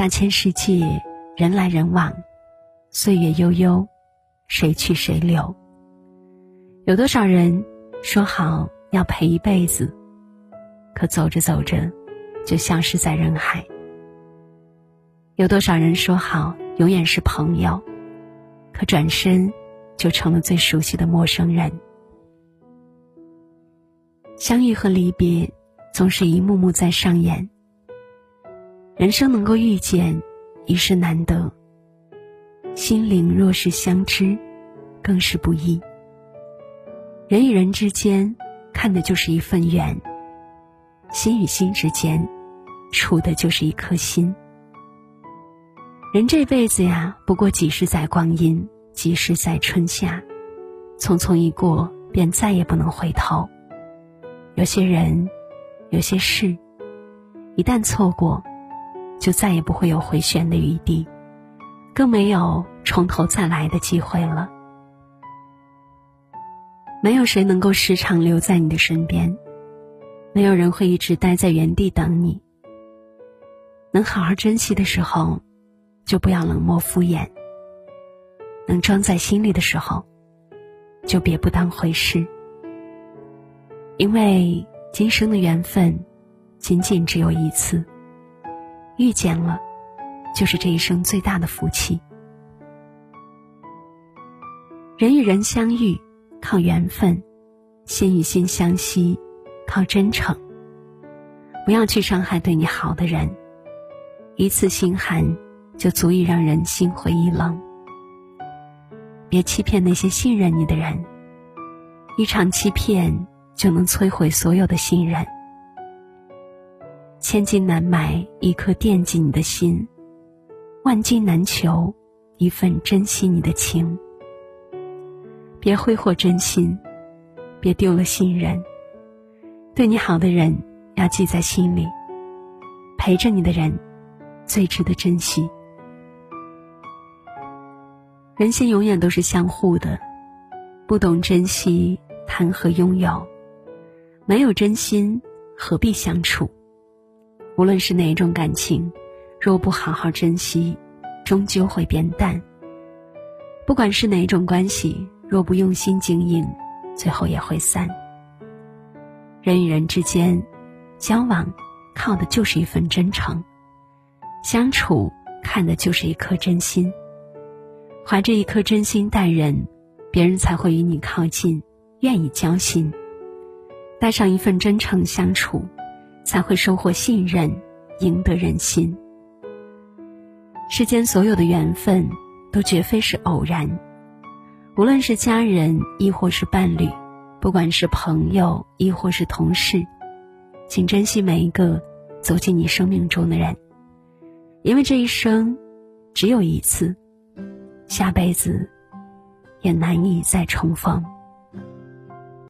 大千世界，人来人往，岁月悠悠，谁去谁留？有多少人说好要陪一辈子，可走着走着就消失在人海？有多少人说好永远是朋友，可转身就成了最熟悉的陌生人？相遇和离别，总是一幕幕在上演。人生能够遇见，已是难得。心灵若是相知，更是不易。人与人之间，看的就是一份缘；心与心之间，处的就是一颗心。人这辈子呀，不过几十载光阴，几十载春夏，匆匆一过，便再也不能回头。有些人，有些事，一旦错过。就再也不会有回旋的余地，更没有从头再来的机会了。没有谁能够时常留在你的身边，没有人会一直待在原地等你。能好好珍惜的时候，就不要冷漠敷衍；能装在心里的时候，就别不当回事。因为今生的缘分，仅仅只有一次。遇见了，就是这一生最大的福气。人与人相遇，靠缘分；心与心相惜，靠真诚。不要去伤害对你好的人，一次心寒，就足以让人心灰意冷。别欺骗那些信任你的人，一场欺骗就能摧毁所有的信任。千金难买一颗惦记你的心，万金难求一份珍惜你的情。别挥霍真心，别丢了信任。对你好的人要记在心里，陪着你的人最值得珍惜。人心永远都是相互的，不懂珍惜，谈何拥有？没有真心，何必相处？无论是哪一种感情，若不好好珍惜，终究会变淡。不管是哪一种关系，若不用心经营，最后也会散。人与人之间，交往靠的就是一份真诚，相处看的就是一颗真心。怀着一颗真心待人，别人才会与你靠近，愿意交心。带上一份真诚相处。才会收获信任，赢得人心。世间所有的缘分，都绝非是偶然。无论是家人，亦或是伴侣，不管是朋友，亦或是同事，请珍惜每一个走进你生命中的人，因为这一生只有一次，下辈子也难以再重逢。